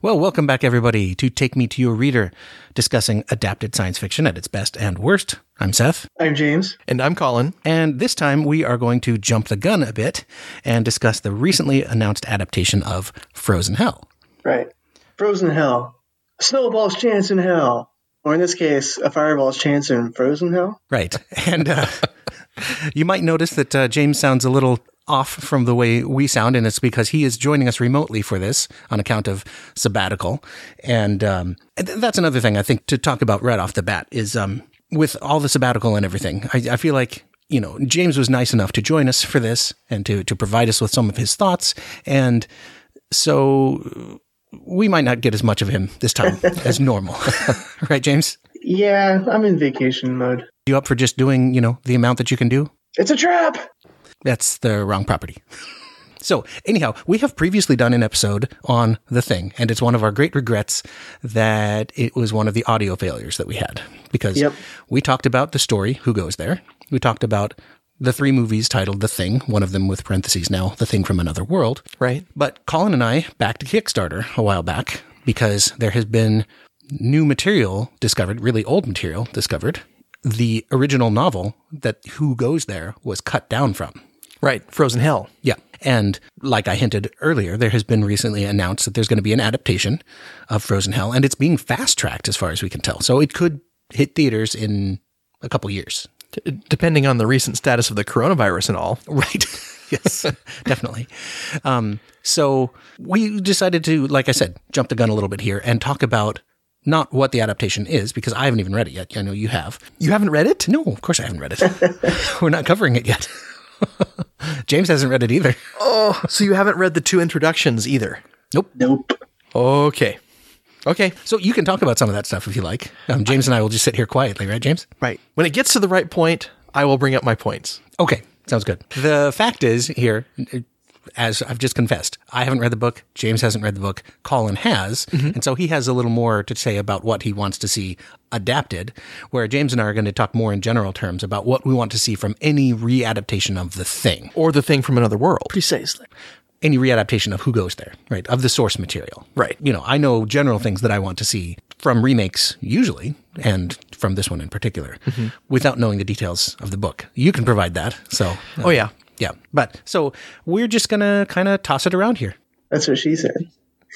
Well, welcome back, everybody, to Take Me to Your Reader, discussing adapted science fiction at its best and worst. I'm Seth. I'm James. And I'm Colin. And this time we are going to jump the gun a bit and discuss the recently announced adaptation of Frozen Hell. Right. Frozen Hell. A snowball's chance in hell. Or in this case, a fireball's chance in frozen hell. Right. And uh, you might notice that uh, James sounds a little off from the way we sound, and it's because he is joining us remotely for this on account of sabbatical. And um, that's another thing I think to talk about right off the bat is um, with all the sabbatical and everything, I, I feel like you know, James was nice enough to join us for this and to, to provide us with some of his thoughts. And so we might not get as much of him this time as normal. right, James? Yeah, I'm in vacation mode. You up for just doing, you know, the amount that you can do? It's a trap! That's the wrong property. So, anyhow, we have previously done an episode on The Thing, and it's one of our great regrets that it was one of the audio failures that we had because Yep. we talked about the story, Who Goes There. We talked about the three movies titled The Thing, one of them with parentheses now, The Thing from Another World. Right. But Colin and I backed Kickstarter a while back because there has been new material discovered, really old material discovered. The original novel that Who Goes There was cut down from. Right. Frozen Hell. Yeah. And like I hinted earlier, there has been recently announced that there's going to be an adaptation of Frozen Hell, and it's being fast tracked as far as we can tell. So it could hit theaters in a couple years. D- depending on the recent status of the coronavirus and all. Right. yes, definitely. Um, so we decided to, like I said, jump the gun a little bit here and talk about not what the adaptation is, because I haven't even read it yet. I know you have. You haven't read it? No, of course I haven't read it. We're not covering it yet. James hasn't read it either. Oh, so you haven't read the two introductions either. Nope. Nope. Okay. Okay. So you can talk about some of that stuff if you like. Um, James and I will just sit here quietly, right, James? Right. When it gets to the right point, I will bring up my points. Okay, sounds good. The fact is here, as I've just confessed, I haven't read the book. James hasn't read the book. Colin has, mm-hmm. and so he has a little more to say about what he wants to see adapted. Where James and I are going to talk more in general terms about what we want to see from any readaptation of the thing, Or the thing from another world. Precisely. any readaptation of who goes there, right? Of the source material, Right. You know, I know general things that I want to see from remakes usually, and from this one in particular, mm-hmm. without knowing the details of the book. You can provide that, so. Oh, uh, yeah. Yeah. But so we're just going to kind of toss it around here. That's what she said.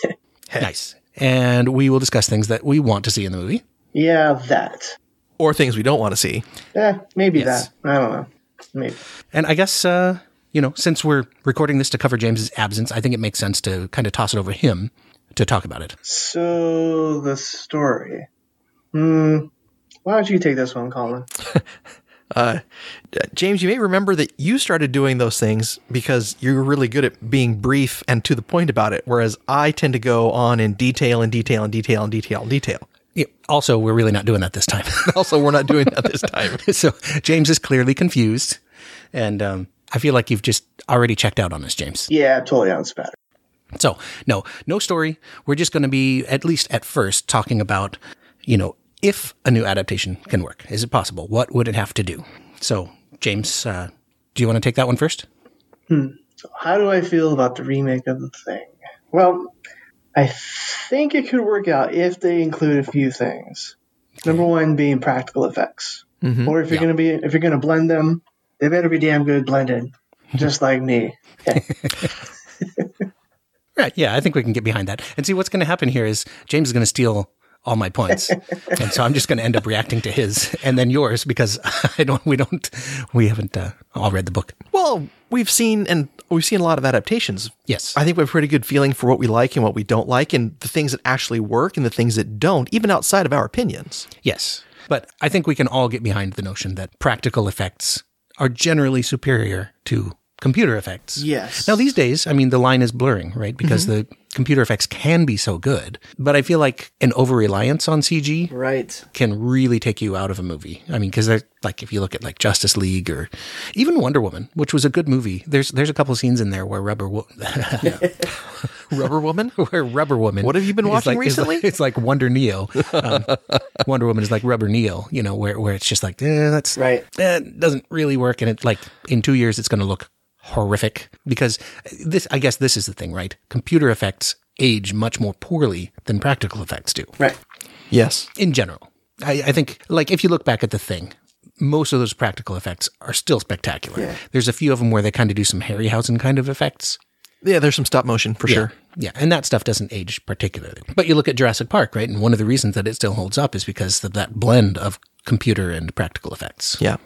Nice. And we will discuss things that we want to see in the movie. Yeah, that. Or things we don't want to see. Eh, maybe Yes. that. I don't know. Maybe. And I guess, uh, you know, since we're recording this to cover James's absence, I think it makes sense to kind of toss it over him to talk about it. So, the story. Hmm. Why don't you take this one, Colin? Uh, James, you may remember that you started doing those things because you're really good at being brief and to the point about it, whereas I tend to go on in detail and detail and detail and detail and detail. Yeah. Also, we're really not doing that this time. Also, we're not doing that this time. so James is clearly confused. And um, I feel like you've just already checked out on us, James. Yeah, totally on spatter. So, no, no story. We're just going to be, at least at first, talking about, you know, if a new adaptation can work. Is it possible? What would it have to do? So, James, uh, do you want to take that one first? So, how do I feel about the remake of the thing? Well, I think it could work out if they include a few things. Number one being practical effects, or if you're Yeah. gonna be if you're gonna blend them, they better be damn good blended, just like me. Right. Yeah, I think we can get behind that. And see, what's going to happen here is James is going to steal all my points, and so I'm just going to end up reacting to his and then yours because I don't. We don't. We haven't uh, all read the book. Well, we've seen and we've seen a lot of adaptations. Yes. I think we have a pretty good feeling for what we like and what we don't like, and the things that actually work and the things that don't, even outside of our opinions. Yes. But I think we can all get behind the notion that practical effects are generally superior to computer effects. Yes. Now, these days, I mean, the line is blurring, right? Because the computer effects can be so good. But I feel like an over reliance on CG Right. can really take you out of a movie. I mean, because like if you look at like Justice League or even Wonder Woman, which was a good movie, there's there's a couple of scenes in there where Rubber Wo- Rubber Woman? where Rubber Woman. What have you been watching like- is recently? like- it's like Wonder Neo. Um, Wonder Woman is like Rubber Neo. You know, where where it's just like eh, that's Right. eh, doesn't really work, and it like in two years it's going to look horrific because this. I guess this is the thing, right? Computer effects age much more poorly than practical effects do Right. Yes. in general. I, I think, like, if you look back at the thing, most of those practical effects are still spectacular. Yeah. There's a few of them where they kind of do some Harryhausen kind of effects. Yeah, there's some stop motion for sure. Yeah, and that stuff doesn't age particularly. But you look at Jurassic Park, right? And one of the reasons that it still holds up is because of that blend of computer and practical effects. Yeah.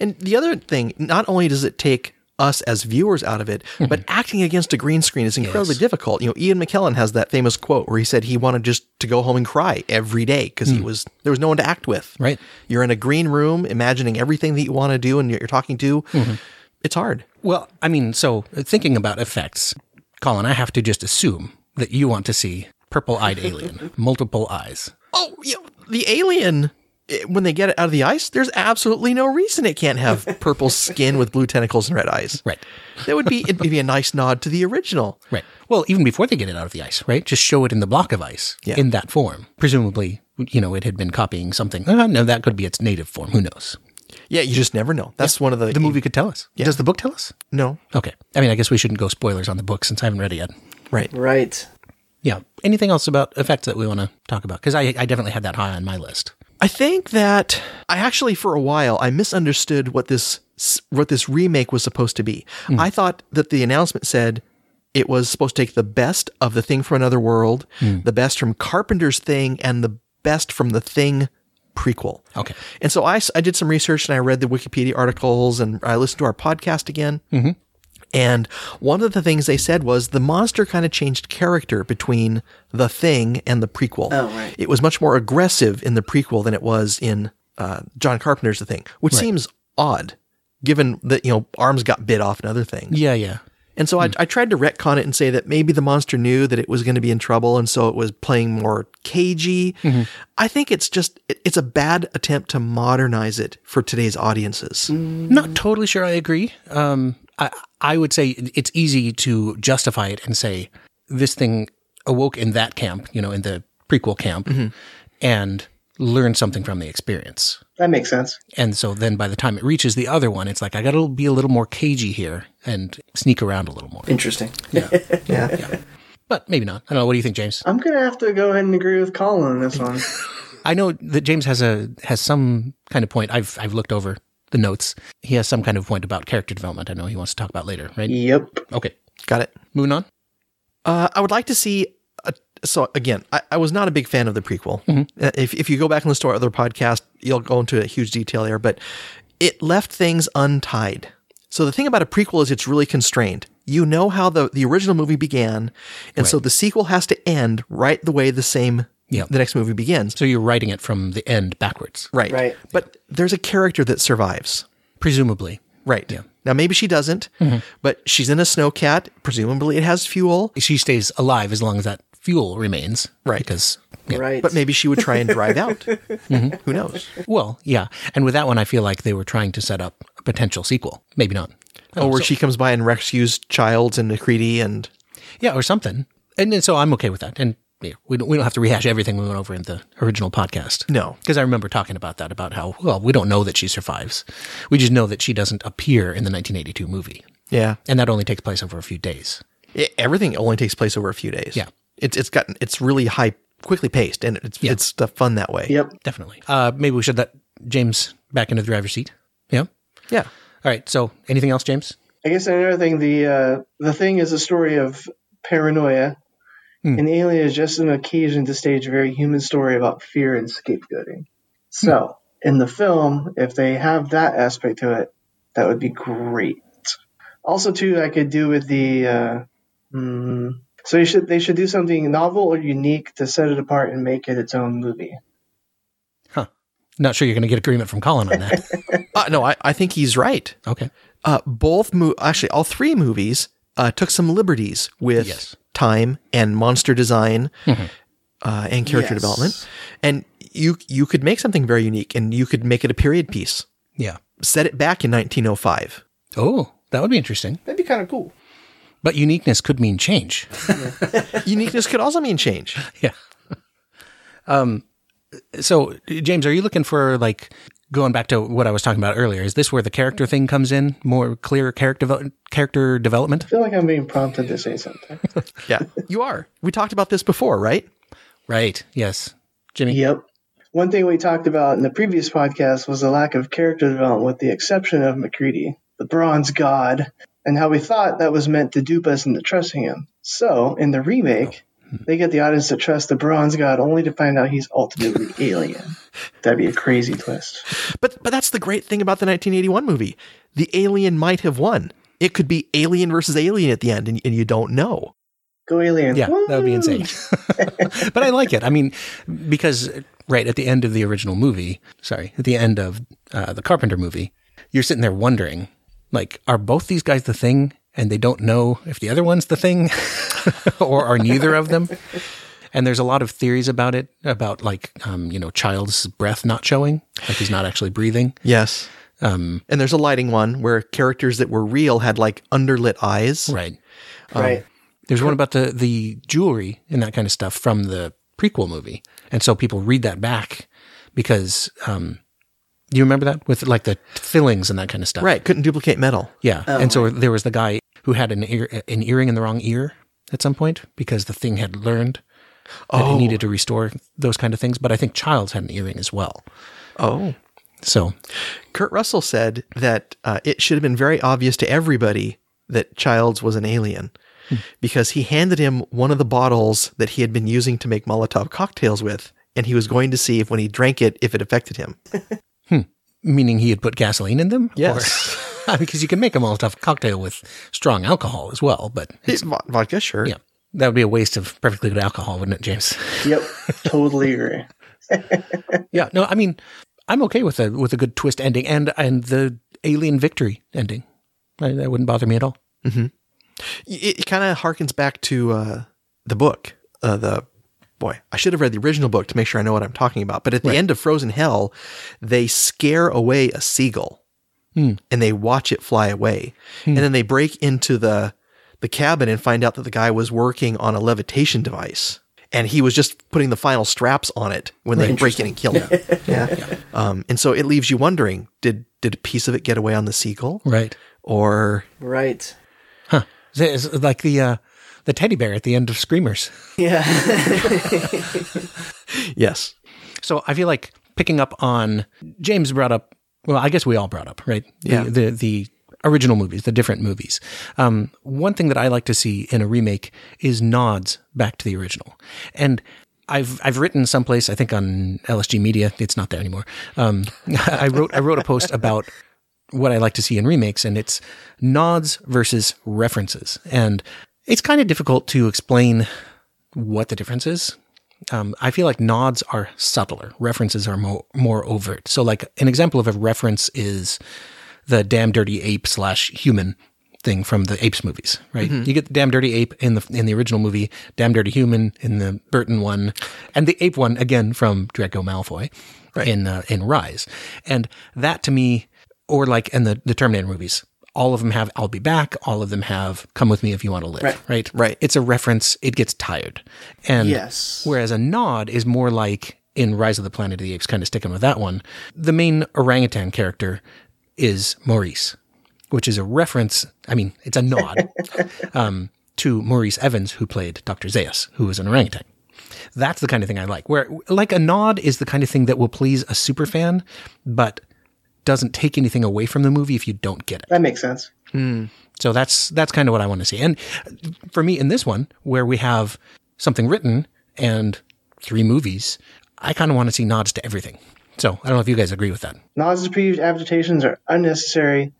And the other thing, not only does it take us as viewers out of it, but mm-hmm. acting against a green screen is incredibly Yes. difficult. You know, Ian McKellen has that famous quote where he said he wanted just to go home and cry every day because he mm. was there was no one to act with. Right. You're in a green room, imagining everything that you want to do and you're talking to. Mm-hmm. It's hard. Well, I mean, so uh, thinking about effects, Colin, I have to just assume that you want to see purple-eyed alien, multiple eyes. Oh, know, the alien. Eh, When they get it out of the ice, there's absolutely no reason it can't have purple skin with blue tentacles and red eyes. Right. That would be it'd be a nice nod to the original. Right. Well, even before they get it out of the ice, right? Just show it in the block of ice Yeah. in that form. Presumably, you know, it had been copying something. Uh, no, that could be its native form. Who knows? Yeah, you just never know. That's one of the The movie could tell us. Does the book tell us? No, Okay. I mean, I guess we shouldn't go spoilers on the book since I haven't read it yet. right. Right. Yeah. Anything else about effects that we want to talk about? Because I, I definitely had that high on my list. I think that I actually for a while I misunderstood what this what this remake was supposed to be. I thought that the announcement said it was supposed to take the best of the thing from another world, the best from Carpenter's thing, and the best from the thing prequel. Okay. And so I, I did some research and I read the Wikipedia articles and I listened to our podcast again. Mm-hmm. And one of the things they said was the monster kind of changed character between the thing and the prequel. Oh, right. It was much more aggressive in the prequel than it was in uh, John Carpenter's The Thing, which seems odd given that, you know, arms got bit off and other things. Yeah, yeah. And so I, I tried to retcon it and say that maybe the monster knew that it was going to be in trouble, and so it was playing more cagey. I think it's just it, it's a bad attempt to modernize it for today's audiences. Not totally sure I agree. Um, I, I would say it's easy to justify it and say this thing awoke in that camp, you know, in the prequel camp, mm-hmm. and learned something from the experience. That makes sense. And so then by the time it reaches the other one, it's like, I got to be a little more cagey here and sneak around a little more. Interesting. Yeah. Yeah, But maybe not. I don't know. What do you think, James? I'm gonna have to go ahead and agree with Colin on this one. I know that James has a has some kind of point. I've I've looked over the notes. He has some kind of point about character development. I know he wants to talk about later, right? yep. Okay. got it. Moving on. Uh, I would like to see. A, so again, I, I was not a big fan of the prequel. Uh, If if you go back and listen to our other podcast, you'll go into a huge detail there. But it left things untied. So the thing about a prequel is it's really constrained. You know how the the original movie began, and so the sequel has to end right the way the same Yep. the next movie begins. So you're writing it from the end backwards, Right. Right. But there's a character that survives. presumably. Right. Yeah. Now maybe she doesn't, mm-hmm. but she's in a snowcat. Presumably it has fuel. She stays alive as long as that fuel remains, Right. Because yeah. Right. But maybe she would try and drive out. Mm-hmm. Who knows? well, yeah. And with that one, I feel like they were trying to set up a potential sequel. Maybe not. Oh, where she comes by and rescues Childs and McCready and Yeah, or something. And, then so I'm okay with that. And yeah, we don't we don't have to rehash everything we went over in the original podcast. No. because I remember talking about that about how well we don't know that she survives. We just know that she doesn't appear in the 1982 movie, yeah, and that only takes place over a few days. I- everything only takes place over a few days. Yeah. it's it's gotten it's really high, quickly paced, and it's Yeah. it's fun that way. Yep. Definitely. Uh, maybe we should let James back into the driver's seat. Yeah. Yeah, All right. So, anything else, James? I guess another thing, the uh, the thing is a story of paranoia, and Alien is just an occasion to stage a very human story about fear and scapegoating. So, in the film, if they have that aspect to it, that would be great. Also, too, I could do with the. Uh, mm, so you should they should do something novel or unique to set it apart and make it its own movie. Huh. Not sure you're going to get agreement from Colin on that. uh, no, I, I think he's right. okay. Uh, both mo- actually all three movies uh, took some liberties with Yes. Time and monster design uh, and character Yes. development, and you you could make something very unique, and you could make it a period piece. Yeah. Set it back in 1905. Oh, that would be interesting. That'd be kind of cool. But uniqueness could mean change. Uniqueness could also mean change. yeah. Um. So, James, are you looking for like going back to what I was talking about earlier, is this where the character thing comes in? More clear character character development? I feel like I'm being prompted to say something. Yeah, you are. We talked about this before, right? Right. Yes. Jimmy. Yep. One thing we talked about in the previous podcast was the lack of character development, with the exception of McCready, the bronze god, and how we thought that was meant to dupe us into trusting him. So, in the remake, they get the audience to trust the bronze god only to find out he's ultimately alien. That'd be a crazy twist. But but that's the great thing about the 1981 movie. The alien might have won. It could be alien versus alien at the end, and, and you don't know. Go alien. Yeah, that would be insane. but I like it. I mean, because right at the end of the original movie, sorry, at the end of uh, the Carpenter movie, you're sitting there wondering, like, are both these guys the thing, and they don't know if the other one's the thing, or are neither of them? And there's a lot of theories about it, about like, um, you know, Childs' breath not showing, like he's not actually breathing. Yes. Um, And there's a lighting one where characters that were real had like underlit eyes. right. Right. There's one about the the jewelry and that kind of stuff from the prequel movie, and so people read that back because um, you remember that with like the fillings and that kind of stuff? Right. Couldn't duplicate metal. Yeah. and so there was the guy who had an ear, an earring in the wrong ear at some point because the thing had learned that Oh. it needed to restore those kind of things. But I think Childs had an earring as well. Oh. So Kurt Russell said that uh, it should have been very obvious to everybody that Childs was an alien because he handed him one of the bottles that he had been using to make Molotov cocktails with, and he was going to see if when he drank it, if it affected him. meaning he had put gasoline in them? Yes. Or, because you can make a Molotov cocktail with strong alcohol as well, but It's vo- vodka, sure. Yeah. That would be a waste of perfectly good alcohol, wouldn't it, James? Yep. Totally agree. yeah. No, I mean, I'm okay with a with a good twist ending and and the alien victory ending. I, that wouldn't bother me at all. It, it kind of harkens back to uh, the book. Uh, the boy, I should have read the original book to make sure I know what I'm talking about. But at the end of Frozen Hell, they scare away a seagull and they watch it fly away, and then they break into the the cabin and find out that the guy was working on a levitation device. And he was just putting the final straps on it when they break in and kill him. Yeah. Um, and so it leaves you wondering: did did a piece of it get away on the seagull, Right. or Right. Huh. It's like the uh, the teddy bear at the end of Screamers. Yeah. yes, So I feel like picking up on James brought up. Well, I guess we all brought up right. The, Yeah. The the original movies, the different movies. Um, one thing that I like to see in a remake is nods back to the original, and. I've I've written someplace I think on LSG Media it's not there anymore. Um, I wrote I wrote a post about what I like to see in remakes, and it's nods versus references, and it's kind of difficult to explain what the difference is. Um, I feel like nods are subtler, references are more more overt. So, like an example of a reference is the damn dirty ape slash human thing from the apes movies, right? You get the damn dirty ape in the in the original movie, damn dirty human in the Burton one, and the ape one again from Draco Malfoy in uh, in Rise, and that to me, or like in the the Terminator movies. All of them have "I'll be back." All of them have "Come with me if you want to live." Right. right, Right. It's a reference. It gets tired, and Yes. Whereas a nod is more like in Rise of the Planet of the Apes, kind of sticking with that one. The main orangutan character is Maurice, which is a reference. I mean, it's a nod um, to Maurice Evans, who played Dr. Zaius, who was an orangutan. That's the kind of thing I like. Where like a nod is the kind of thing that will please a super fan, but doesn't take anything away from the movie if you don't get it. That makes sense. Hmm. So that's that's kind of what I want to see. And for me, in this one, where we have something written and three movies, I kind of want to see nods to everything. So I don't know if you guys agree with that. Nods to previous adaptations are unnecessary.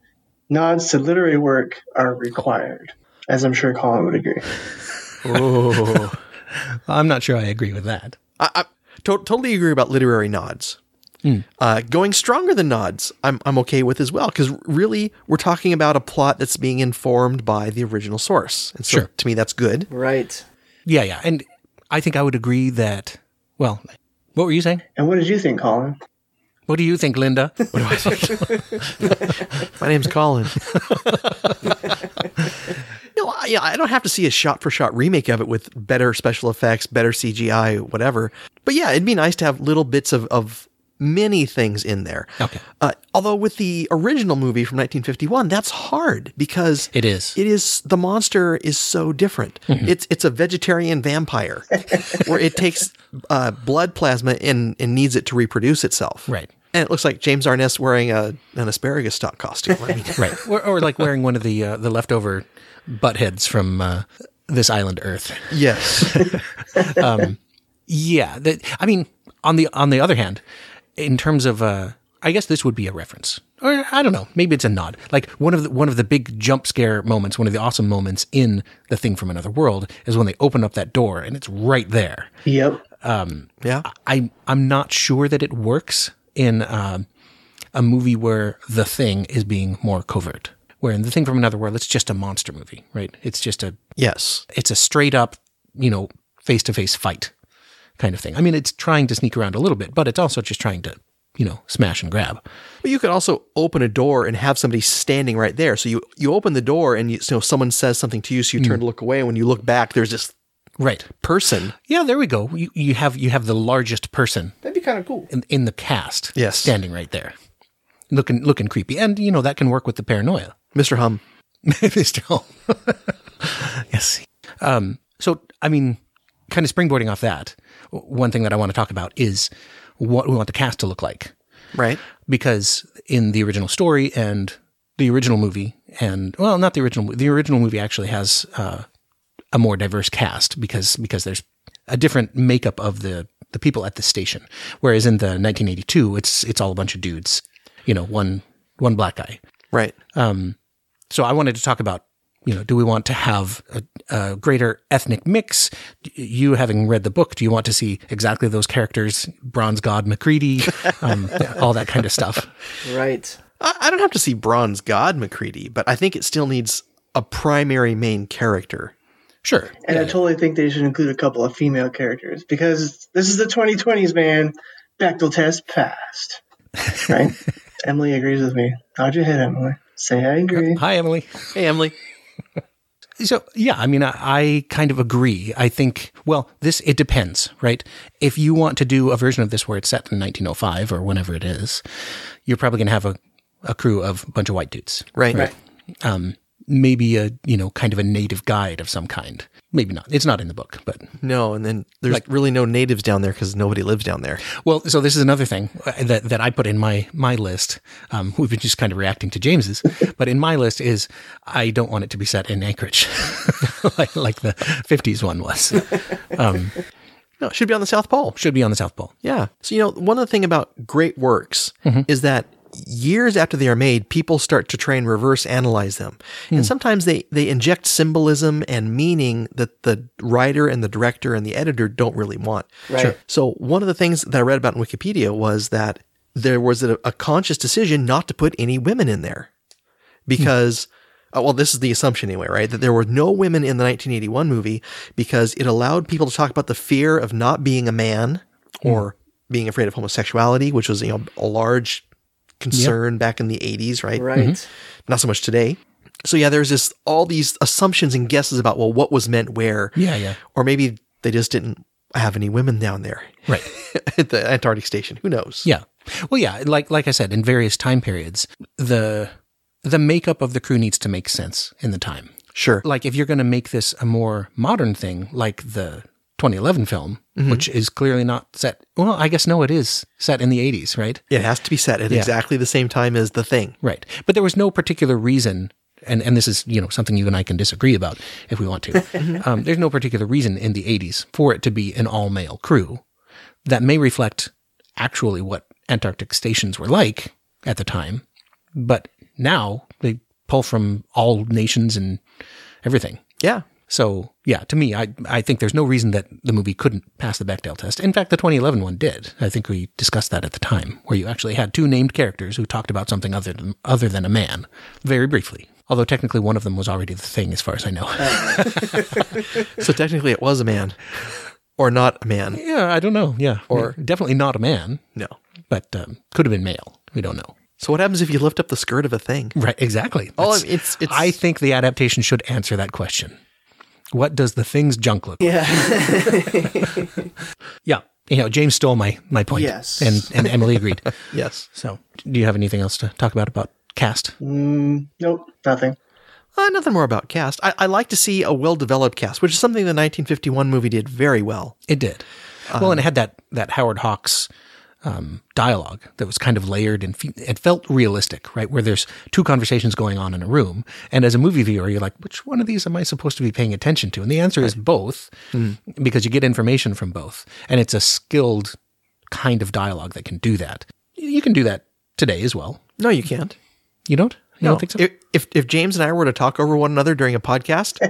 Nods to literary work are required, as I'm sure Colin would agree. Oh, I'm not sure I agree with that. I, I to- totally agree about literary nods. Uh, going stronger than nods, I'm I'm okay with as well because really we're talking about a plot that's being informed by the original source, and so Sure. to me that's good. Right. Yeah, yeah, and I think I would agree that. Well, what were you saying? And what did you think, Colin? What do you think, Linda? What do I think? My name's Colin. no, I, yeah, I don't have to see a shot for shot remake of it with better special effects, better CGI, whatever. But yeah, it'd be nice to have little bits of, of many things in there. Okay. Uh, although with the original movie from 1951, that's hard because It is. It is the monster is so different. Mm-hmm. It's it's a vegetarian vampire where it takes uh, blood plasma and, and needs it to reproduce itself. Right. And it looks like James Arness wearing a an asparagus stock costume. I mean, right. Or, or like wearing one of the uh, the leftover butt heads from uh, this island Earth. yes. Yeah, that I mean, on the on the other hand, in terms of, uh, I guess this would be a reference, or I don't know, maybe it's a nod. Like one of the one of the big jump scare moments, one of the awesome moments in the Thing from Another World is when they open up that door and it's right there. Yep. Yeah. I I'm not sure that it works in um, a movie where the Thing is being more covert. Where in the Thing from Another World, it's just a monster movie, right? It's just a Yes. it's a straight up, you know, face to face fight kind of thing. I mean, it's trying to sneak around a little bit, but it's also just trying to, you know, smash and grab. But you could also open a door and have somebody standing right there. So you you open the door and you, know someone says something to you, so you turn to look away. And when you look back, there's this Right. person. Yeah, there we go. You, you have you have the largest person That'd be kind of cool. in, in the cast Yes. standing right there. Looking looking creepy. And you know, that can work with the paranoia. Mr. Hum. Mr. Home. yes. Um, so, I mean, kind of springboarding off that, w- one thing that I want to talk about is what we want the cast to look like. Right. because in the original story and the original movie and well not the original the original movie actually has uh, a more diverse cast because because there's a different makeup of the the people at the station whereas in the 1982 it's it's all a bunch of dudes you know one one black guy Right. so I wanted to talk about, you know, do we want to have a, a greater ethnic mix? You having read the book, do you want to see exactly those characters, Bronze God McCready, um, all that kind of stuff? Right. I, I don't have to see Bronze God McCready, but I think it still needs a primary main character. Sure. And I totally think they should include a couple of female characters because this is the 2020s, man. Bechdel test passed. Right? Emily agrees with me. Nod your head, Emily. Say I agree. Hi, Emily. Hey, Emily. So yeah, I mean, I, I kind of agree. I think, well, this it depends, right? If you want to do a version of this where it's set in 1905 or whenever it is, you're probably going to have a, a crew of a bunch of white dudes. Right. Right. Um, maybe a you know kind of a native guide of some kind. Maybe not. It's not in the book, but No, and then there's like, really no natives down there because nobody lives down there. Well, so this is another thing uh, that, that I put in my my list. Um, we've been just kind of reacting to James's, but in my list is I don't want it to be set in Anchorage, like like the '50s one was. Um, No, it should be on the South Pole. should be on the South Pole. Yeah. So, you know, one of the thing about great works Mm-hmm. is that years after they are made, people start to try and reverse analyze them. Hmm. And sometimes they, they inject symbolism and meaning that the writer and the director and the editor don't really want. Right. Sure. So one of the things that I read about in Wikipedia was that there was a, a conscious decision not to put any women in there because uh, well, this is the assumption anyway, right? That there were no women in the 1981 movie because it allowed people to talk about the fear of not being a man or being afraid of homosexuality, which was you know a large concern back in the 80s, right? Right. Mm-hmm. Not so much today. So yeah, there's this all these assumptions and guesses about well, what was meant where, Yeah, yeah. or maybe they just didn't have any women down there Right. at the Antarctic station. Who knows? Yeah. Well, yeah. Like like I said, in various time periods, the the makeup of the crew needs to make sense in the time. Sure. Like if you're going to make this a more modern thing, like the 2011 film, which is clearly not set. Well, I guess no, it is set in the 80s, right? It has to be set at Yeah. exactly the same time as the thing. Right. But there was no particular reason, and, and this is, you know, something you and I can disagree about if we want to. um, there's no particular reason in the 80s for it to be an all male crew that may reflect actually what Antarctic stations were like at the time. But now they pull from all nations and everything. Yeah. So yeah, to me, I I think there's no reason that the movie couldn't pass the Bechdel test. In fact, the 2011 one did. I think we discussed that at the time, where you actually had two named characters who talked about something other than other than a man, very briefly. Although technically one of them was already the thing, as far as I know. So technically it was a man or not a man. yeah, I don't know. Yeah, Or- definitely not a man, No. but um, could have been male. We don't know. So what happens if you lift up the skirt of a thing? Right? Exactly. Oh, it's- it's- I think the adaptation should answer that question. What does the thing's junk look? like? Yeah. Yeah. You know, James stole my my point. Yes. and and Emily agreed. Yes. So, do you have anything else to talk about about cast? Mm, nope, nothing. Uh, nothing more about cast. I, I like to see a well developed cast, which is something the 1951 movie did very well. It did. well, and it had that that Howard Hawks um, dialogue that was kind of layered and fe- it felt realistic, right? Where there's two conversations going on in a room, and as a movie viewer, you're like, which one of these am I supposed to be paying attention to? And the answer is both, because you get information from both, and it's a skilled kind of dialogue that can do that. You can do that today as well. No, you can't. You don't? You don't think so? If, if if James and I were to talk over one another during a podcast,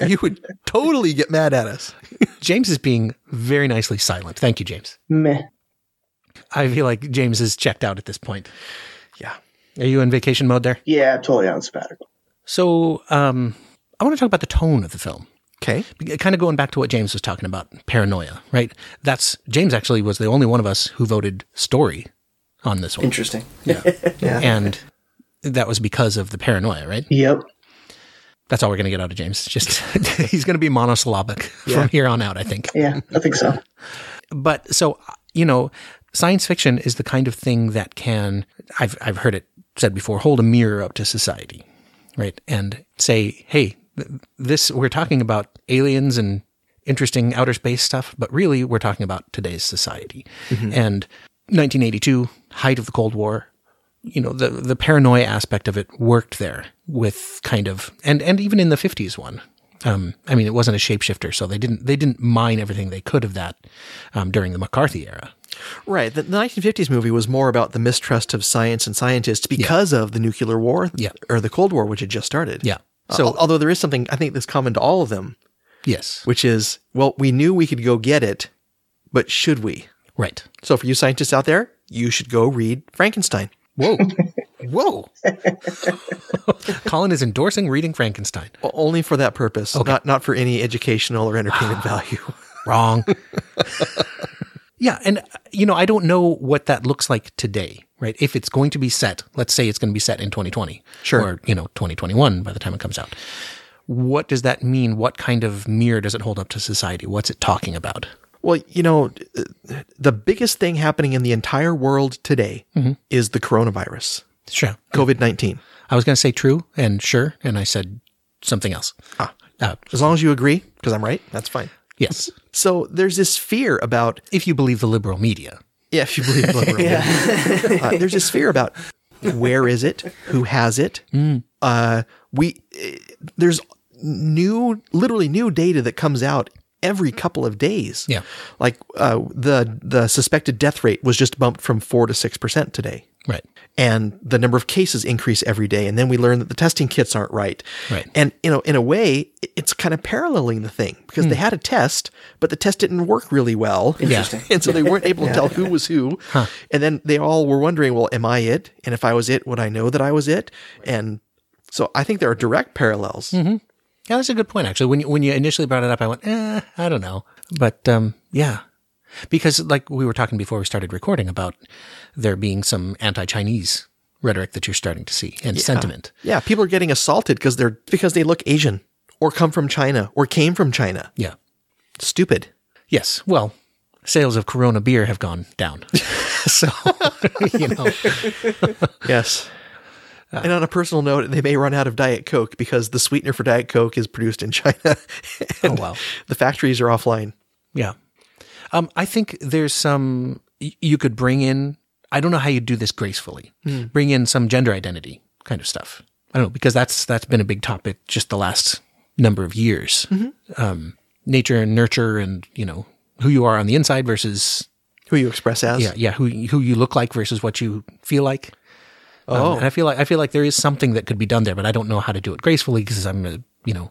you would totally get mad at us. James is being very nicely silent. Thank you, James. Meh. I feel like James is checked out at this point. Yeah. Are you in vacation mode there? Yeah, I'm totally on sabbatical. So, um, I want to talk about the tone of the film. Okay. Kind of going back to what James was talking about, paranoia, right? That's James actually was the only one of us who voted story on this one. Interesting. Yeah. yeah. And that was because of the paranoia, right? Yep. That's all we're going to get out of James. Just he's going to be monosyllabic from here on out, I think. Yeah, I think so. But so, you know, science fiction is the kind of thing that can, I've, I've heard it said before, hold a mirror up to society, right? And say, hey, this, we're talking about aliens and interesting outer space stuff, but really we're talking about today's society. Mm-hmm. And 1982, height of the Cold War, you know, the, the paranoia aspect of it worked there with kind of, and, and even in the 50s one. Um, I mean, it wasn't a shapeshifter, so they didn't they didn't mine everything they could of that um, during the McCarthy era. Right. The, the 1950s movie was more about the mistrust of science and scientists because of the nuclear war Yeah. or the Cold War, which had just started. Yeah. So, So although there is something I think that's common to all of them, yes, which is, well, we knew we could go get it, but should we? right. So for you scientists out there, you should go read Frankenstein. Whoa, whoa! Colin is endorsing reading Frankenstein. Only for that purpose, not not for any educational or entertainment ah, value. Wrong. yeah, and you know, I don't know what that looks like today, right? If it's going to be set, let's say it's going to be set in 2020, Sure. or you know, 2021 by the time it comes out. What does that mean? What kind of mirror does it hold up to society? What's it talking about? Well, you know, the biggest thing happening in the entire world today is the coronavirus, Sure. COVID 19. I was going to say true and sure, and I said something else. Ah. Uh, As long as you agree, because I'm right, that's fine. yes, So there's this fear about, if you believe the liberal media. yeah, if you believe the liberal media. uh, there's this fear about where is it, who has it. Uh, we eh, there's new, literally new data that comes out every mm-hmm. couple of days. Yeah. like uh, the the suspected death rate was just bumped from four to six percent today. Right. and the number of cases increase every day. And then we learn that the testing kits aren't right. Right. And you know, in a way, it's kind of paralleling the thing because they hmm. had a test, but the test didn't work really well. Interesting. and so they weren't able to tell who was who. And then they all were wondering, well, am I it? And if I was it, would I know that I was it? And so I think there are direct parallels. Mm-hmm. Yeah, that's a good point. Actually, when you, when you initially brought it up, I went, eh, I don't know, but um, yeah, because like we were talking before we started recording about there being some anti-Chinese rhetoric that you're starting to see and sentiment. Yeah, people are getting assaulted because they're because they look Asian or come from China or came from China. Yeah. Stupid. Yes. Well, sales of Corona beer have gone down, so you know. Yes. And on a personal note, they may run out of Diet Coke because the sweetener for Diet Coke is produced in China. Oh, wow. The factories are offline. Yeah. Um, I think there's some, you could bring in, I don't know how you do this gracefully, bring in some gender identity kind of stuff. I don't know, because that's, that's been a big topic just the last number of years. Um, nature and nurture and, you know, who you are on the inside versus, Who you express as? yeah, yeah, who, who you look like versus what you feel like. Um, Oh. and I feel like, I feel like there is something that could be done there, but I don't know how to do it gracefully because I'm a, you know,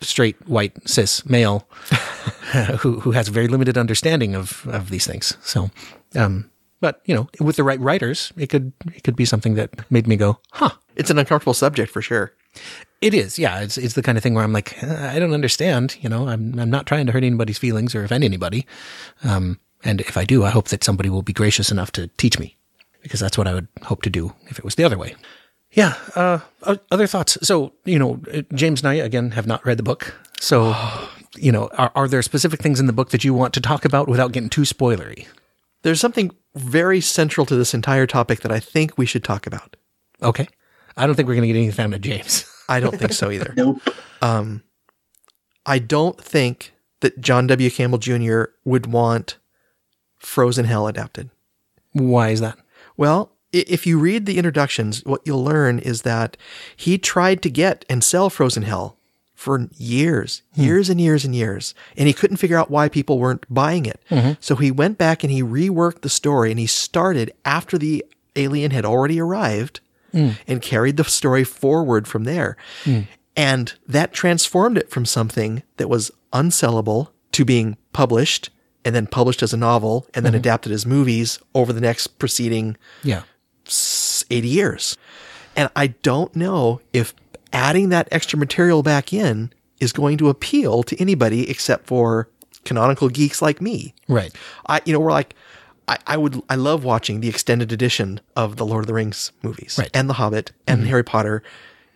straight white cis male who who has very limited understanding of of these things. So, um, but you know, with the right writers, it could it could be something that made me go, huh. It's an uncomfortable subject for sure. It is, yeah. It's it's the kind of thing where I'm like, "Uh, I don't understand. You know, I'm I'm not trying to hurt anybody's feelings or offend anybody. Um, and if I do, I hope that somebody will be gracious enough to teach me, because that's what I would hope to do if it was the other way. Yeah. Uh, other thoughts. So you know, uh, James and I again have not read the book, so you know, are, are there specific things in the book that you want to talk about without getting too spoilery? There's something very central to this entire topic that I think we should talk about. Okay. I don't think we're going to get anything out of James. I don't think so either. Nope. Um, I don't think that John W. Campbell Jr. would want Frozen Hell adapted. Why is that? Well, if you read the introductions, what you'll learn is that he tried to get and sell Frozen Hell for years, hmm. years and years and years, and he couldn't figure out why people weren't buying it. Mm-hmm. So he went back and he reworked the story and he started after the alien had already arrived hmm. and carried the story forward from there. Hmm. And that transformed it from something that was unsellable to being published and then published as a novel and then mm-hmm. adapted as movies over the next preceding Yeah. 80 years. And I don't know if adding that extra material back in is going to appeal to anybody except for canonical geeks like me. Right. I, you know, we're like, I, I would, I love watching the extended edition of the Lord of the Rings movies Right. and The Hobbit and mm-hmm. Harry Potter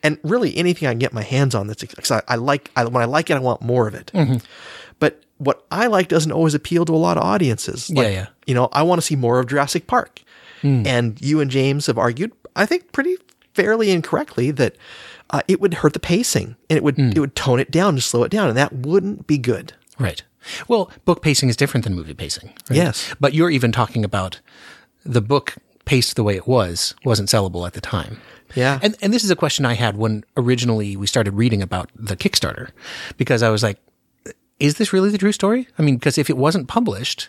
and really anything I can get my hands on that's, cause I, I like, I, when I like it, I want more of it. But what I like doesn't always appeal to a lot of audiences. Yeah, Like, yeah. You know, I want to see more of Jurassic Park. And you and James have argued, I think pretty fairly incorrectly, that uh, it would hurt the pacing and it would, it would tone it down to slow it down. And that wouldn't be good. Right. Well, book pacing is different than movie pacing. right? Yes. But you're even talking about the book paced the way it was, wasn't sellable at the time. Yeah. And and this is a question I had when originally we started reading about the Kickstarter because I was like is this really the true story? I mean, because if it wasn't published,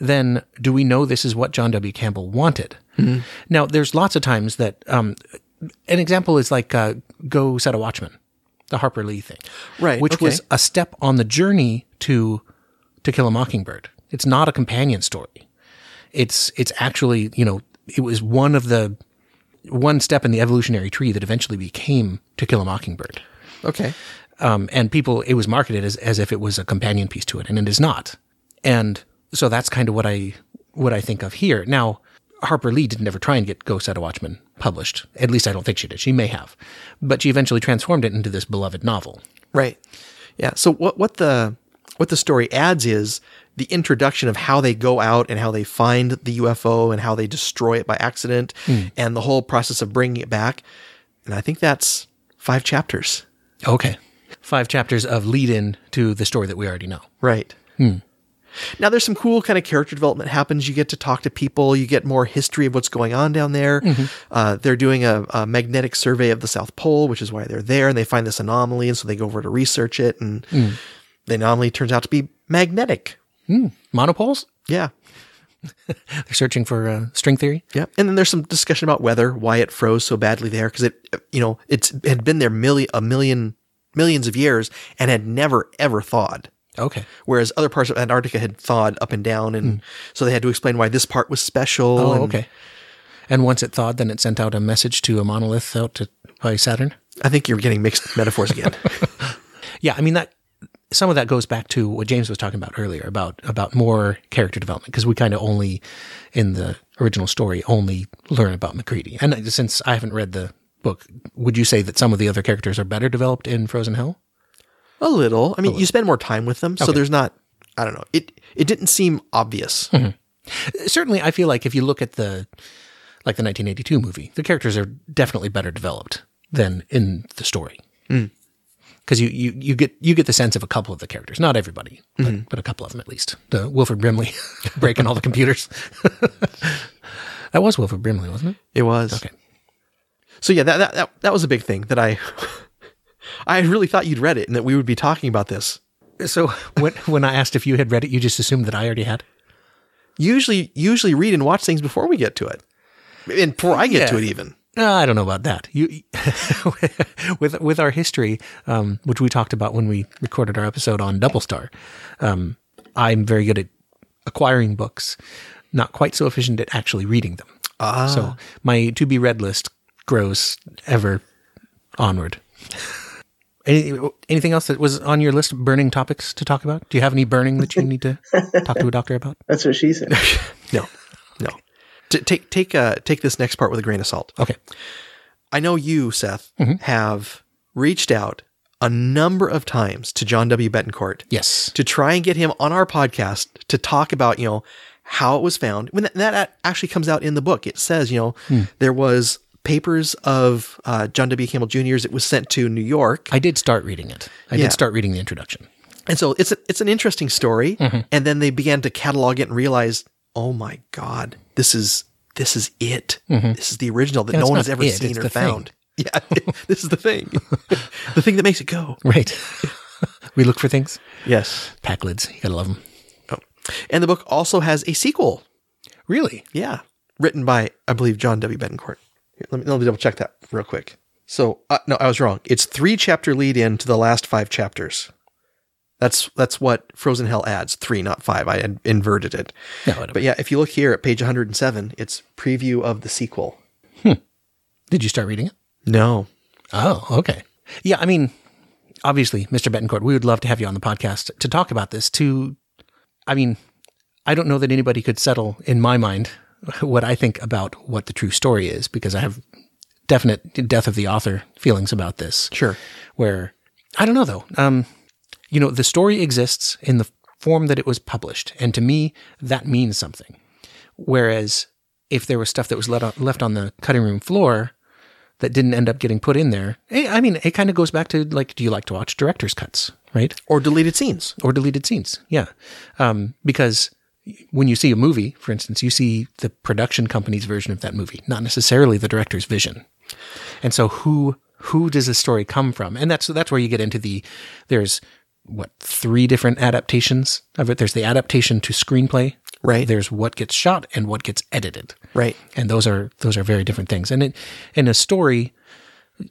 then do we know this is what John W. Campbell wanted? Now, there's lots of times that um, an example is like uh, Go Set a Watchman, the Harper Lee thing, Right, Which okay. was a step on the journey to To Kill a Mockingbird. It's not a companion story. It's it's actually you know it was one of the one step in the evolutionary tree that eventually became To Kill a Mockingbird Okay. Um, and people it was marketed as, as if it was a companion piece to it and it is not and so that's kind of what i what i think of here now harper lee didn't ever try and get Go Set a Watchman published at least i don't think she did she may have but she eventually transformed it into this beloved novel Right. Yeah. So what what the what the story adds is the introduction of how they go out and how they find the UFO and how they destroy it by accident and the whole process of bringing it back. And I think that's five chapters. okay five chapters of lead in to the story that we already know Right. Now there's some cool kind of character development happens. You get to talk to people. You get more history of what's going on down there. Uh, they're doing a, a magnetic survey of the South Pole, which is why they're there, and they find this anomaly, and so they go over to research it, and the anomaly turns out to be magnetic. monopoles Yeah. they're searching for uh, string theory Yeah. And then there's some discussion about weather, why it froze so badly there, because it, you know, it's had been there million, a million, millions of years and had never ever thawed. okay Whereas other parts of Antarctica had thawed up and down, and hmm. so they had to explain why this part was special. oh and okay and once it thawed then it sent out a message to a monolith out to by saturn I think you're getting mixed metaphors again. Yeah, I mean that some of that goes back to what James was talking about earlier about about more character development because we kind of only in the original story only learn about McCready. And since I haven't read the book, would you say that some of the other characters are better developed in Frozen Hell? a little. I mean, you spend more time with them, so Okay. there's not. I don't know. It it didn't seem obvious. Mm-hmm. Certainly, I feel like if you look at the like the 1982 movie, the characters are definitely better developed than in the story. Mm. Because you, you, you get you get the sense of a couple of the characters, not everybody, but, mm-hmm. but a couple of them at least. The Wilford Brimley breaking all the computers. that was Wilford Brimley, wasn't it? It was Okay. So yeah, that that that, that was a big thing that I. I really thought you'd read it and that we would be talking about this. So when when I asked if you had read it, you just assumed that I already had. Usually, usually read and watch things before we get to it, and before I get to it even. I don't know about that. You, with with our history, um, which we talked about when we recorded our episode on Double Star, um, I'm very good at acquiring books, not quite so efficient at actually reading them. Ah. So my to be read list grows ever onward. Any, anything else that was on your list of burning topics to talk about? Do you have any burning that you need to talk to a doctor about? That's what she said. No, no. T- take take uh take this next part with a grain of salt. Okay. I know you, Seth, have reached out a number of times to John W. Betancourt Yes. to try and get him on our podcast to talk about, you know, how it was found. When that, that actually comes out in the book, it says, you know, Hmm. there was papers of uh, John W. Campbell Jr.'s. It was sent to New York. I did start reading it. I Yeah. did start reading the introduction. And so it's a, it's an interesting story. Mm-hmm. And then they began to catalog it and realize, oh my God, this is this is it. This is the original that Yeah, no one has ever it, seen it's or the thing. found. Yeah, this is the thing. the thing that makes it go. Right. we look for things. Yes. Pack lids. You gotta love them. Oh. And the book also has a sequel. Really? Yeah. Written by, I believe, John W. Betancourt. Here, let, me, let me double check that real quick. So, uh, no, I was wrong. It's three chapter lead in to the last five chapters. That's that's what Frozen Hell adds. Three, not five. I had inverted it. Yeah. But yeah, if you look here at page 107, it's preview of the sequel. Did you start reading it? No. Oh, okay. Yeah, I mean, obviously, Mr. Betancourt, we would love to have you on the podcast to talk about this. To, I mean, I don't know that anybody could settle in my mind what I think about what the true story is because I have definite death of the author feelings about this. Sure. Where I don't know though. Um, you know, the story exists in the form that it was published, and to me, that means something. Whereas if there was stuff that was let on, left on the cutting room floor that didn't end up getting put in there, eh, I mean, it kind of goes back to like, do you like to watch director's cuts, right? Or deleted scenes. Or deleted scenes, yeah, um, because when you see a movie, for instance, you see the production company's version of that movie, not necessarily the director's vision. And so who who does the story come from? And that's that's where you get into the there's what three different adaptations of it. There's the adaptation to screenplay. Right. There's what gets shot and what gets edited. Right. And those are those are very different things. And it, in a story,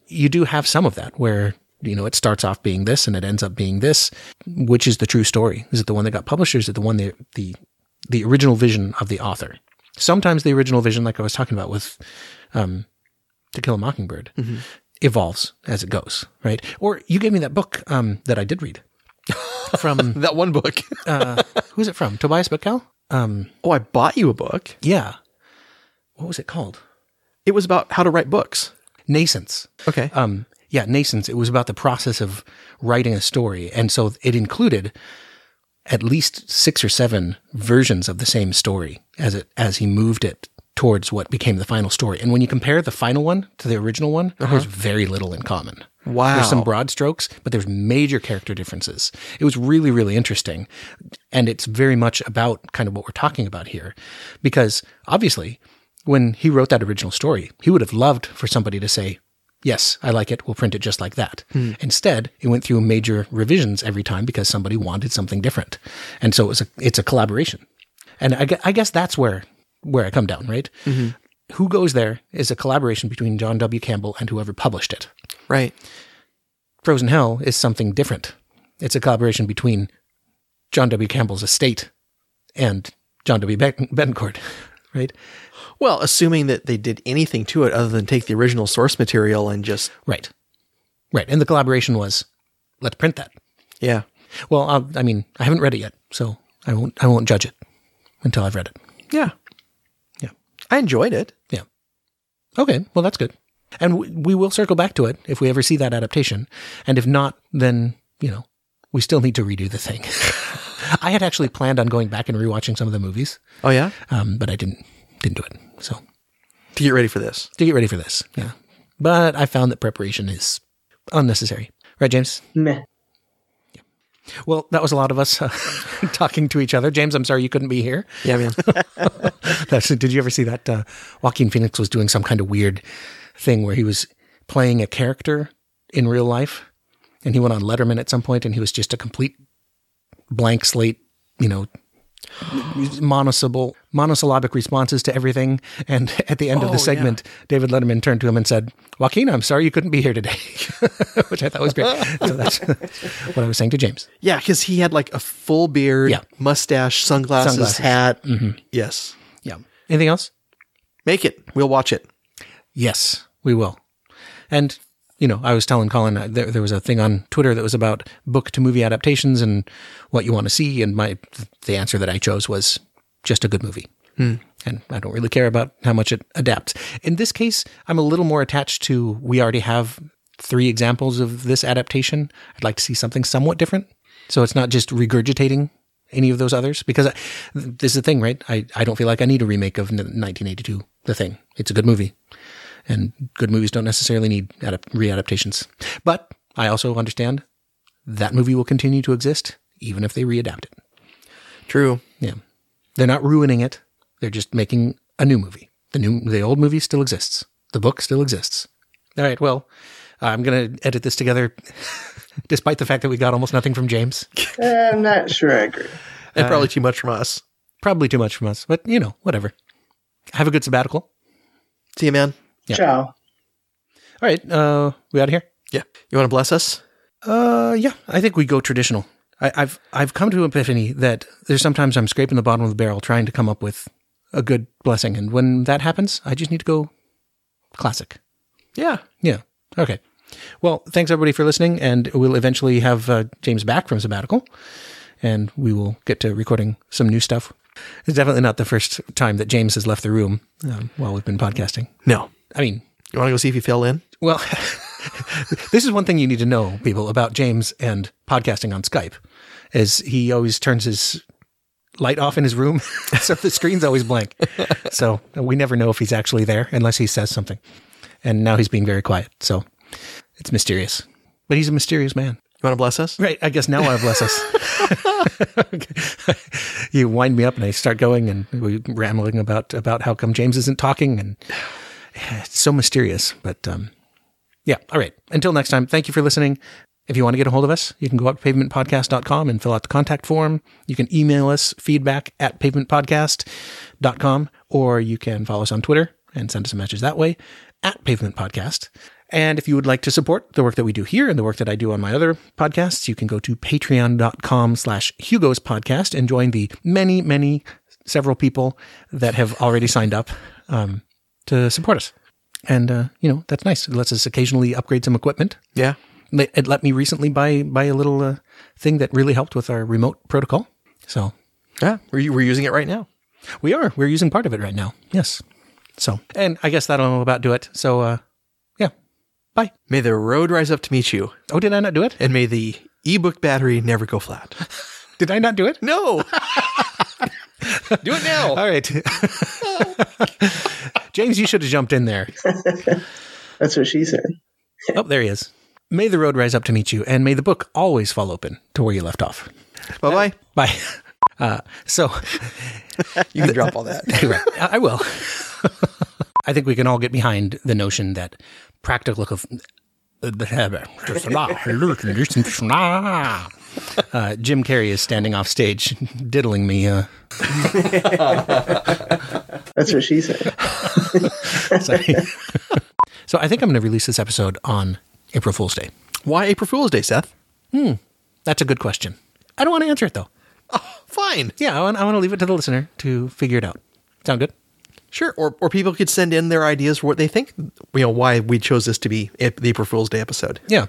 you do have some of that where you know it starts off being this and it ends up being this. Which is the true story? Is it the one that got published, or is it the one that the the original vision of the author? Sometimes the original vision, like I was talking about with um, To Kill a Mockingbird, evolves as it goes, right? Or you gave me that book um, that I did read from That one book. uh, who's it from? Tobias Buckell. Um, oh, I bought you a book. yeah. What was it called? It was about how to write books. Nascence. Okay. Um, yeah, Nascence. It was about the process of writing a story, and so it included at least six or seven versions of the same story as it as he moved it towards what became the final story. And when you compare the final one to the original one, uh-huh. there's very little in common. Wow. There's some broad strokes, but there's major character differences. It was really, really interesting. And it's very much about kind of what we're talking about here. Because obviously, when he wrote that original story, he would have loved for somebody to say, Yes, I like it. We'll print it just like that. Hmm. Instead, it went through major revisions every time because somebody wanted something different. And so it was a, it's a collaboration. And I, I guess that's where, where I come down, right? Mm-hmm. Who goes there is a collaboration between John W. Campbell and whoever published it. right. Frozen Hell is something different. It's a collaboration between John W. Campbell's estate and John W. Ben- Betancourt, right? Well, assuming that they did anything to it other than take the original source material and just Right. Right. And the collaboration was, let's print that. yeah. Well, i I mean, I haven't read it yet, so I won't. I won't judge it until I've read it. Yeah. Yeah. I enjoyed it. Yeah. Okay. Well, that's good. And we, we will circle back to it if we ever see that adaptation. And if not, then you know we still need to redo the thing. I had actually planned on going back and rewatching some of the movies, Oh yeah. um, but I didn't. Didn't do it. So To get ready for this. to get ready for this, yeah. But I found that preparation is unnecessary. Right, James? Meh. Yeah. Well, that was a lot of us uh, talking to each other. James, I'm sorry you couldn't be here. Yeah, man. That's, did you ever see that? Uh, Joaquin Phoenix was doing some kind of weird thing where he was playing a character in real life, and he went on Letterman at some point, and he was just a complete blank slate, you know, monosyllable, monosyllabic responses to everything. And at the end of Oh, the segment, David Letterman turned to him and said, "Joaquin, I'm sorry you couldn't be here today," which I thought was great. so that's what I was saying to James. yeah, because he had like a full beard, Yeah. mustache, sunglasses, Sunglasses. hat. Mm-hmm. Yes. Yeah. Anything else? Make it. We'll watch it. Yes, we will. And you know, I was telling Colin uh, there, there was a thing on Twitter that was about book to movie adaptations and what you want to see, and my the answer that I chose was just a good movie. And I don't really care about how much it adapts. In this case, I'm a little more attached to we already have three examples of this adaptation. I'd like to see something somewhat different. So it's not just regurgitating any of those others because I, this is the thing, right? I, I don't feel like I need a remake of 1982, The Thing. It's a good movie and good movies don't necessarily need adap- readaptations. But I also understand that movie will continue to exist even if they readapt it. True. Yeah. They're not ruining it. They're just making a new movie. The new, the old movie still exists. The book still exists. All right. Well, I'm going to edit this together despite the fact that we got almost nothing from James. I'm not sure I agree. And probably uh, too much from us. Probably too much from us, but you know, whatever. Have a good sabbatical. See you, man. Yeah. Ciao. All right. Uh, we out of here? Yeah. You want to bless us? Uh, yeah, I think we go traditional. I, I've I've come to epiphany that there's sometimes I'm scraping the bottom of the barrel trying to come up with a good blessing, and when that happens, I just need to go classic. Yeah. Yeah. Okay. Well, thanks everybody for listening, and we'll eventually have uh, James back from sabbatical, and we will get to recording some new stuff. It's definitely not the first time that James has left the room um, while we've been podcasting. No. I mean, You want to go see if he fell in? well, this is one thing you need to know, people, about James and podcasting on Skype, is he always turns his light off in his room, so the screen's always blank. So we never know if he's actually there unless he says something. And now he's being very quiet, so it's mysterious. But he's a mysterious man. You want to bless us? Right. I guess now I bless us. you wind me up and I start going and we rambling about, about how come James isn't talking and it's so mysterious. But, um, yeah. All right. Until next time, thank you for listening. If you want to get a hold of us, you can go up to pavementpodcast.com and fill out the contact form. You can email us feedback at pavementpodcast.com or you can follow us on Twitter and send us a message that way at Pavement Podcast. And if you would like to support the work that we do here and the work that I do on my other podcasts, you can go to patreon.com slash Hugo's podcast and join the many, many, several people that have already signed up um, to support us. And, uh, you know, that's nice. It lets us occasionally upgrade some equipment. Yeah. It let me recently buy, buy a little uh, thing that really helped with our remote protocol. So Yeah. We're, we're using it right now. we are. We're using part of it right now. Yes. So, and I guess that'll about do it. So, uh, yeah. Bye. May the road rise up to meet you, Oh, did I not do it? and may the ebook battery never go flat. Did I not do it? No. Do it now. All right. James, you should have jumped in there. That's what she said. Oh, there he is. May the road rise up to meet you, and may the book always fall open to where you left off. Bye bye. Bye. Uh, so, You can drop all that. right, I I will. I think we can all get behind the notion that practical of uh, Jim Carrey is standing off stage, diddling me. Uh, That's what she said. so I think I'm going to release this episode on April Fool's Day. Why April Fool's Day, Seth? Hmm. That's a good question. I don't want to answer it though. Fine. Yeah, I want, I want to leave it to the listener to figure it out. Sound good? Sure. Or, or people could send in their ideas for what they think, you know, why we chose this to be the April Fool's Day episode. Yeah.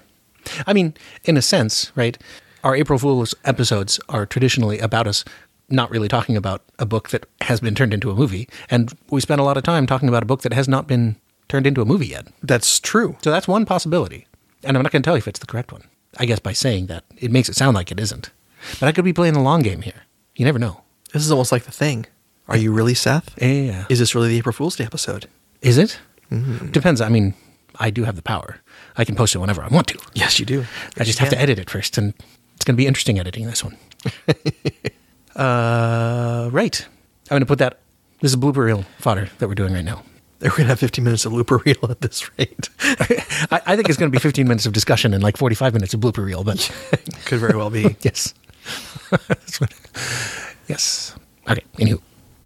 I mean, in a sense, right? Our April Fool's episodes are traditionally about us not really talking about a book that has been turned into a movie. And we spent a lot of time talking about a book that has not been turned into a movie yet. That's true. So that's one possibility. And I'm not going to tell you if it's the correct one. I guess by saying that, it makes it sound like it isn't. But I could be playing the long game here. You never know. This is almost like the thing. Are you really Seth? Yeah. Is this really the April Fool's Day episode? Is it? Mm-hmm. Depends. I mean, I do have the power. I can post it whenever I want to. Yes, you do. I just have to edit it first, and it's going to be interesting editing this one. uh, right. I'm going to put that. This is blooper reel fodder that we're doing right now. We're going to have 15 minutes of looper reel at this rate. I, I think it's going to be 15 minutes of discussion and like 45 minutes of blooper reel, but Could very well be. yes. Yes. Okay. Anywho.